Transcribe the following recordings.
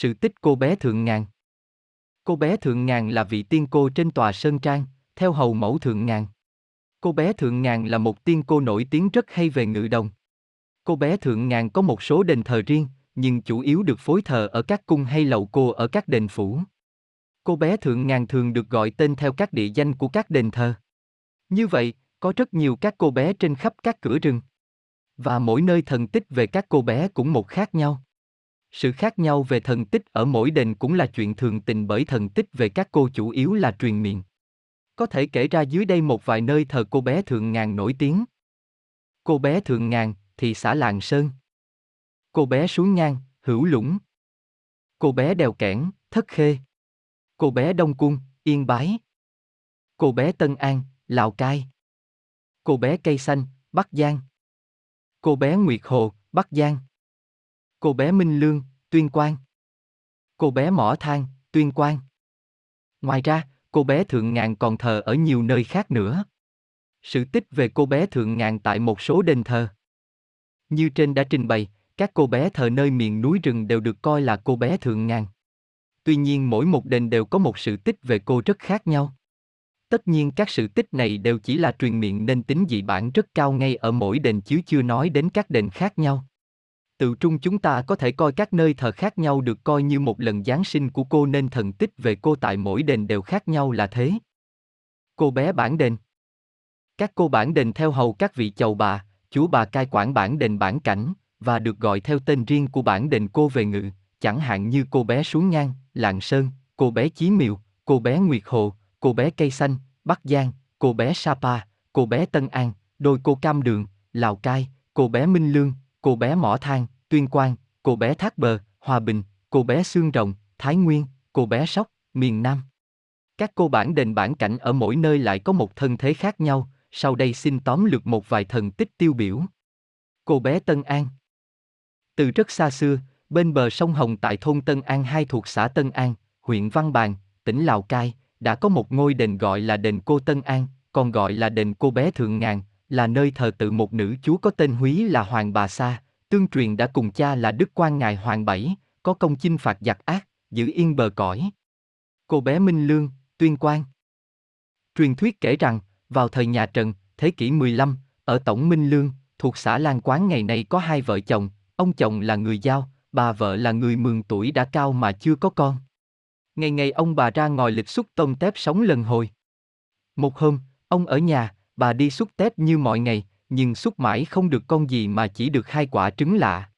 Sự tích cô bé Thượng Ngàn Cô bé Thượng Ngàn là vị tiên cô trên tòa Sơn Trang, theo hầu mẫu Thượng Ngàn. Cô bé Thượng Ngàn là một tiên cô nổi tiếng rất hay về ngự đồng. Cô bé Thượng Ngàn có một số đền thờ riêng, nhưng chủ yếu được phối thờ ở các cung hay lậu cô ở các đền phủ. Cô bé Thượng Ngàn thường được gọi tên theo các địa danh của các đền thờ. Như vậy, có rất nhiều các cô bé trên khắp các cửa rừng. Và mỗi nơi thần tích về các cô bé cũng một khác nhau. Sự khác nhau về thần tích ở mỗi đền cũng là chuyện thường tình bởi thần tích về các cô chủ yếu là truyền miệng. Có thể kể ra dưới đây một vài nơi thờ cô bé Thượng Ngàn nổi tiếng. Cô bé Thượng Ngàn, thị xã làng Sơn. Cô bé Suối Ngang, Hữu Lũng. Cô bé Đèo Kẽn, Thất Khê. Cô bé Đông Cung, Yên Bái. Cô bé Tân An, Lào Cai. Cô bé Cây Xanh, Bắc Giang. Cô bé Nguyệt Hồ, Bắc Giang. Cô bé Minh Lương, Tuyên Quang. Cô bé Mỏ Thang, Tuyên Quang. Ngoài ra, cô bé Thượng Ngàn còn thờ ở nhiều nơi khác nữa. Sự tích về cô bé Thượng Ngàn tại một số đền thờ. Như trên đã trình bày, các cô bé thờ nơi miền núi rừng đều được coi là cô bé Thượng Ngàn. Tuy nhiên mỗi một đền đều có một sự tích về cô rất khác nhau. Tất nhiên các sự tích này đều chỉ là truyền miệng nên tính dị bản rất cao ngay ở mỗi đền chứ chưa nói đến các đền khác nhau. Tự trung chúng ta có thể coi các nơi thờ khác nhau được coi như một lần Giáng sinh của cô nên thần tích về cô tại mỗi đền đều khác nhau là thế. Cô bé bản đền Các cô bản đền theo hầu các vị chầu bà, chú bà cai quản bản đền bản cảnh, và được gọi theo tên riêng của bản đền cô về ngự, chẳng hạn như cô bé Xuống Ngang, Lạng Sơn, cô bé Chí Miều, cô bé Nguyệt Hồ, cô bé Cây Xanh, Bắc Giang, cô bé Sapa, cô bé Tân An, đôi cô Cam Đường, Lào Cai, cô bé Minh Lương, cô bé Mỏ Thang, Tuyên Quang, cô bé Thác Bờ, Hòa Bình, cô bé Xương Rồng, Thái Nguyên, cô bé Sóc, miền Nam. Các cô bản đền bản cảnh ở mỗi nơi lại có một thân thế khác nhau, sau đây xin tóm lược một vài thần tích tiêu biểu. Cô bé Tân An Từ rất xa xưa, bên bờ sông Hồng tại thôn Tân An 2 thuộc xã Tân An, huyện Văn Bàn, tỉnh Lào Cai, đã có một ngôi đền gọi là đền cô Tân An, còn gọi là đền cô bé Thượng Ngàn, là nơi thờ tự một nữ chúa có tên Húy là Hoàng Bà Sa, tương truyền đã cùng cha là Đức Quan Ngài Hoàng Bảy, có công chinh phạt giặc ác, giữ yên bờ cõi. Cô bé Minh Lương, Tuyên Quang Truyền thuyết kể rằng, vào thời nhà Trần, thế kỷ 15, ở Tổng Minh Lương, thuộc xã Lan Quán ngày nay có hai vợ chồng, ông chồng là người Giao, bà vợ là người mường tuổi đã cao mà chưa có con. Ngày ngày ông bà ra ngồi lịch xúc tôm tép sống lần hồi. Một hôm, ông ở nhà, bà đi xúc tết như mọi ngày, nhưng xúc mãi không được con gì mà chỉ được hai quả trứng lạ.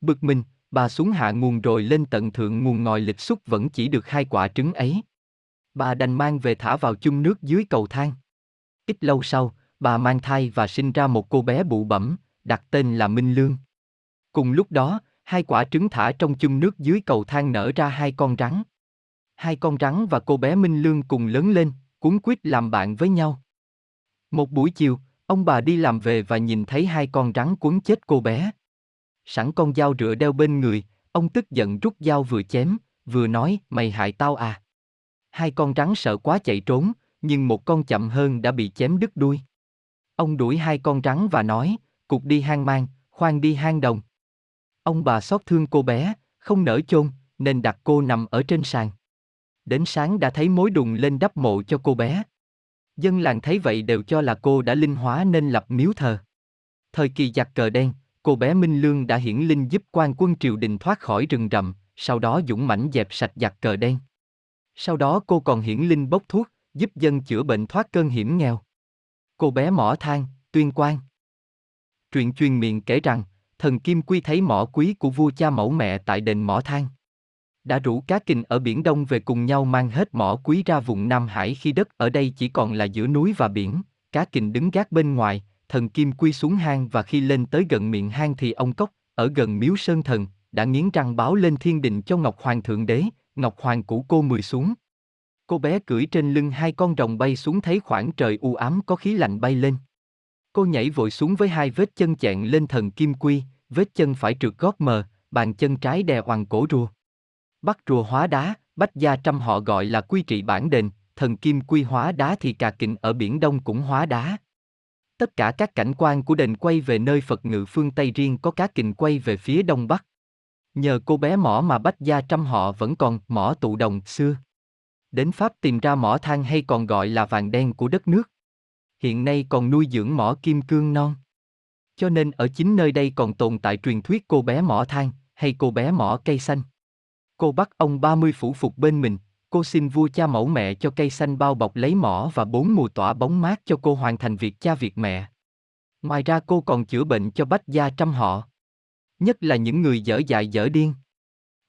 Bực mình, bà xuống hạ nguồn rồi lên tận thượng nguồn ngồi lịch xúc vẫn chỉ được hai quả trứng ấy. Bà đành mang về thả vào chung nước dưới cầu thang. Ít lâu sau, bà mang thai và sinh ra một cô bé bụ bẩm, đặt tên là Minh Lương. Cùng lúc đó, hai quả trứng thả trong chung nước dưới cầu thang nở ra hai con rắn. Hai con rắn và cô bé Minh Lương cùng lớn lên, cuốn quýt làm bạn với nhau. Một buổi chiều, ông bà đi làm về và nhìn thấy hai con rắn cuốn chết cô bé. Sẵn con dao rửa đeo bên người, ông tức giận rút dao vừa chém, vừa nói, mày hại tao à. Hai con rắn sợ quá chạy trốn, nhưng một con chậm hơn đã bị chém đứt đuôi. Ông đuổi hai con rắn và nói, cục đi hang mang, khoan đi hang đồng. Ông bà xót thương cô bé, không nỡ chôn, nên đặt cô nằm ở trên sàn. Đến sáng đã thấy mối đùng lên đắp mộ cho cô bé. Dân làng thấy vậy đều cho là cô đã linh hóa nên lập miếu thờ. Thời kỳ giặc cờ đen, cô bé Minh Lương đã hiển linh giúp quan quân triều đình thoát khỏi rừng rậm, sau đó dũng mãnh dẹp sạch giặc cờ đen. Sau đó cô còn hiển linh bốc thuốc, giúp dân chữa bệnh thoát cơn hiểm nghèo. Cô bé mỏ than, tuyên quan. Truyện truyền miệng kể rằng, thần Kim Quy thấy mỏ quý của vua cha mẫu mẹ tại đền mỏ than đã rủ cá kình ở Biển Đông về cùng nhau mang hết mỏ quý ra vùng Nam Hải khi đất ở đây chỉ còn là giữa núi và biển, cá kình đứng gác bên ngoài, thần Kim Quy xuống hang và khi lên tới gần miệng hang thì ông Cốc, ở gần miếu Sơn Thần, đã nghiến răng báo lên thiên đình cho Ngọc Hoàng Thượng Đế, Ngọc Hoàng cũ cô mười xuống. Cô bé cưỡi trên lưng hai con rồng bay xuống thấy khoảng trời u ám có khí lạnh bay lên. Cô nhảy vội xuống với hai vết chân chẹn lên thần Kim Quy, vết chân phải trượt gót mờ, bàn chân trái đè hoàng cổ rùa. Bắt rùa hóa đá, bách gia trăm họ gọi là quy trị bản đền, thần kim quy hóa đá thì cà kịnh ở biển Đông cũng hóa đá. Tất cả các cảnh quan của đền quay về nơi Phật ngự phương Tây riêng có cá kình quay về phía Đông Bắc. Nhờ cô bé mỏ mà bách gia trăm họ vẫn còn mỏ tụ đồng xưa. Đến Pháp tìm ra mỏ than hay còn gọi là vàng đen của đất nước. Hiện nay còn nuôi dưỡng mỏ kim cương non. Cho nên ở chính nơi đây còn tồn tại truyền thuyết cô bé mỏ than, hay cô bé mỏ cây xanh. Cô bắt ông 30 phủ phục bên mình, cô xin vua cha mẫu mẹ cho cây xanh bao bọc lấy mỏ và bốn mùa tỏa bóng mát cho cô hoàn thành việc cha việc mẹ. Ngoài ra cô còn chữa bệnh cho bách gia trăm họ. Nhất là những người dở dại dở điên.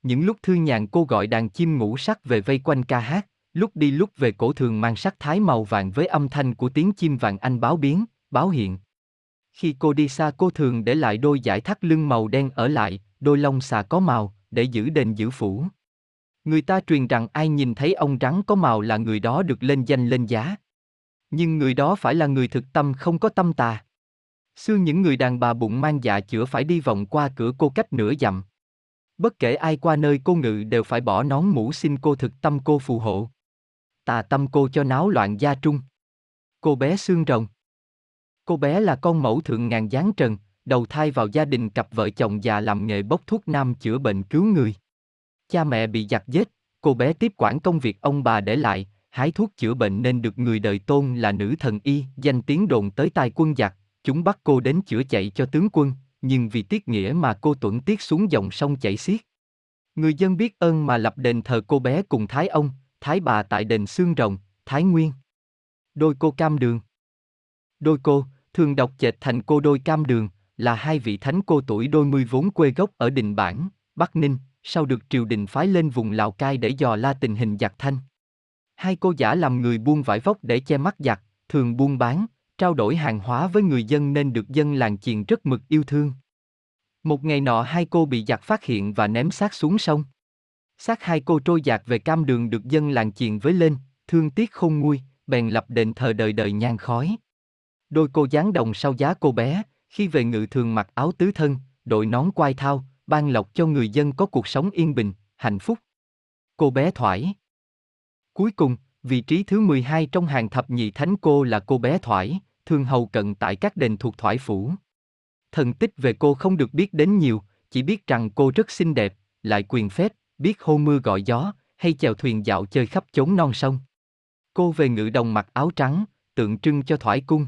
Những lúc thư nhàn cô gọi đàn chim ngũ sắc về vây quanh ca hát, lúc đi lúc về cổ thường mang sắc thái màu vàng với âm thanh của tiếng chim vàng anh báo biến, báo hiện. Khi cô đi xa cô thường để lại đôi giải thắt lưng màu đen ở lại, đôi lông xà có màu, để giữ đền giữ phủ. Người ta truyền rằng ai nhìn thấy ông rắn có màu là người đó được lên danh lên giá. Nhưng người đó phải là người thực tâm không có tâm tà. Xưa những người đàn bà bụng mang dạ chữa phải đi vòng qua cửa cô cách nửa dặm. Bất kể ai qua nơi cô ngự đều phải bỏ nón mũ xin cô thực tâm cô phù hộ. Tà tâm cô cho náo loạn gia trung. Cô bé xương rồng. Cô bé là con mẫu thượng ngàn giáng trần, đầu thai vào gia đình cặp vợ chồng già làm nghề bốc thuốc nam chữa bệnh cứu người. Cha mẹ bị giặc giết, cô bé tiếp quản công việc ông bà để lại, hái thuốc chữa bệnh nên được người đời tôn là nữ thần y, danh tiếng đồn tới tai quân giặc, chúng bắt cô đến chữa chạy cho tướng quân, nhưng vì tiết nghĩa mà cô tuẫn tiết xuống dòng sông chảy xiết. Người dân biết ơn mà lập đền thờ cô bé cùng Thái ông, Thái bà tại đền Xương Rồng, Thái Nguyên. Đôi cô cam đường Đôi cô, thường đọc chệch thành cô đôi cam đường, là hai vị thánh cô tuổi đôi mươi vốn quê gốc ở Đình Bản, Bắc Ninh, sau được triều đình phái lên vùng Lào Cai để dò la tình hình giặc thanh. Hai cô giả làm người buôn vải vóc để che mắt giặc, thường buôn bán, trao đổi hàng hóa với người dân nên được dân làng chiền rất mực yêu thương. Một ngày nọ hai cô bị giặc phát hiện và ném xác xuống sông. Xác hai cô trôi dạt về cam đường được dân làng chiền với lên, thương tiếc không nguôi, bèn lập đền thờ đời đời nhang khói. Đôi cô gián đồng sau giá cô bé, khi về ngự thường mặc áo tứ thân, đội nón quai thao, ban lộc cho người dân có cuộc sống yên bình, hạnh phúc. Cô bé Thoải Cuối cùng, vị trí thứ 12 trong hàng thập nhị thánh cô là cô bé Thoải, thường hầu cận tại các đền thuộc Thoải Phủ. Thần tích về cô không được biết đến nhiều, chỉ biết rằng cô rất xinh đẹp, lại quyền phép, biết hô mưa gọi gió, hay chèo thuyền dạo chơi khắp chốn non sông. Cô về ngự đồng mặc áo trắng, tượng trưng cho thoải cung.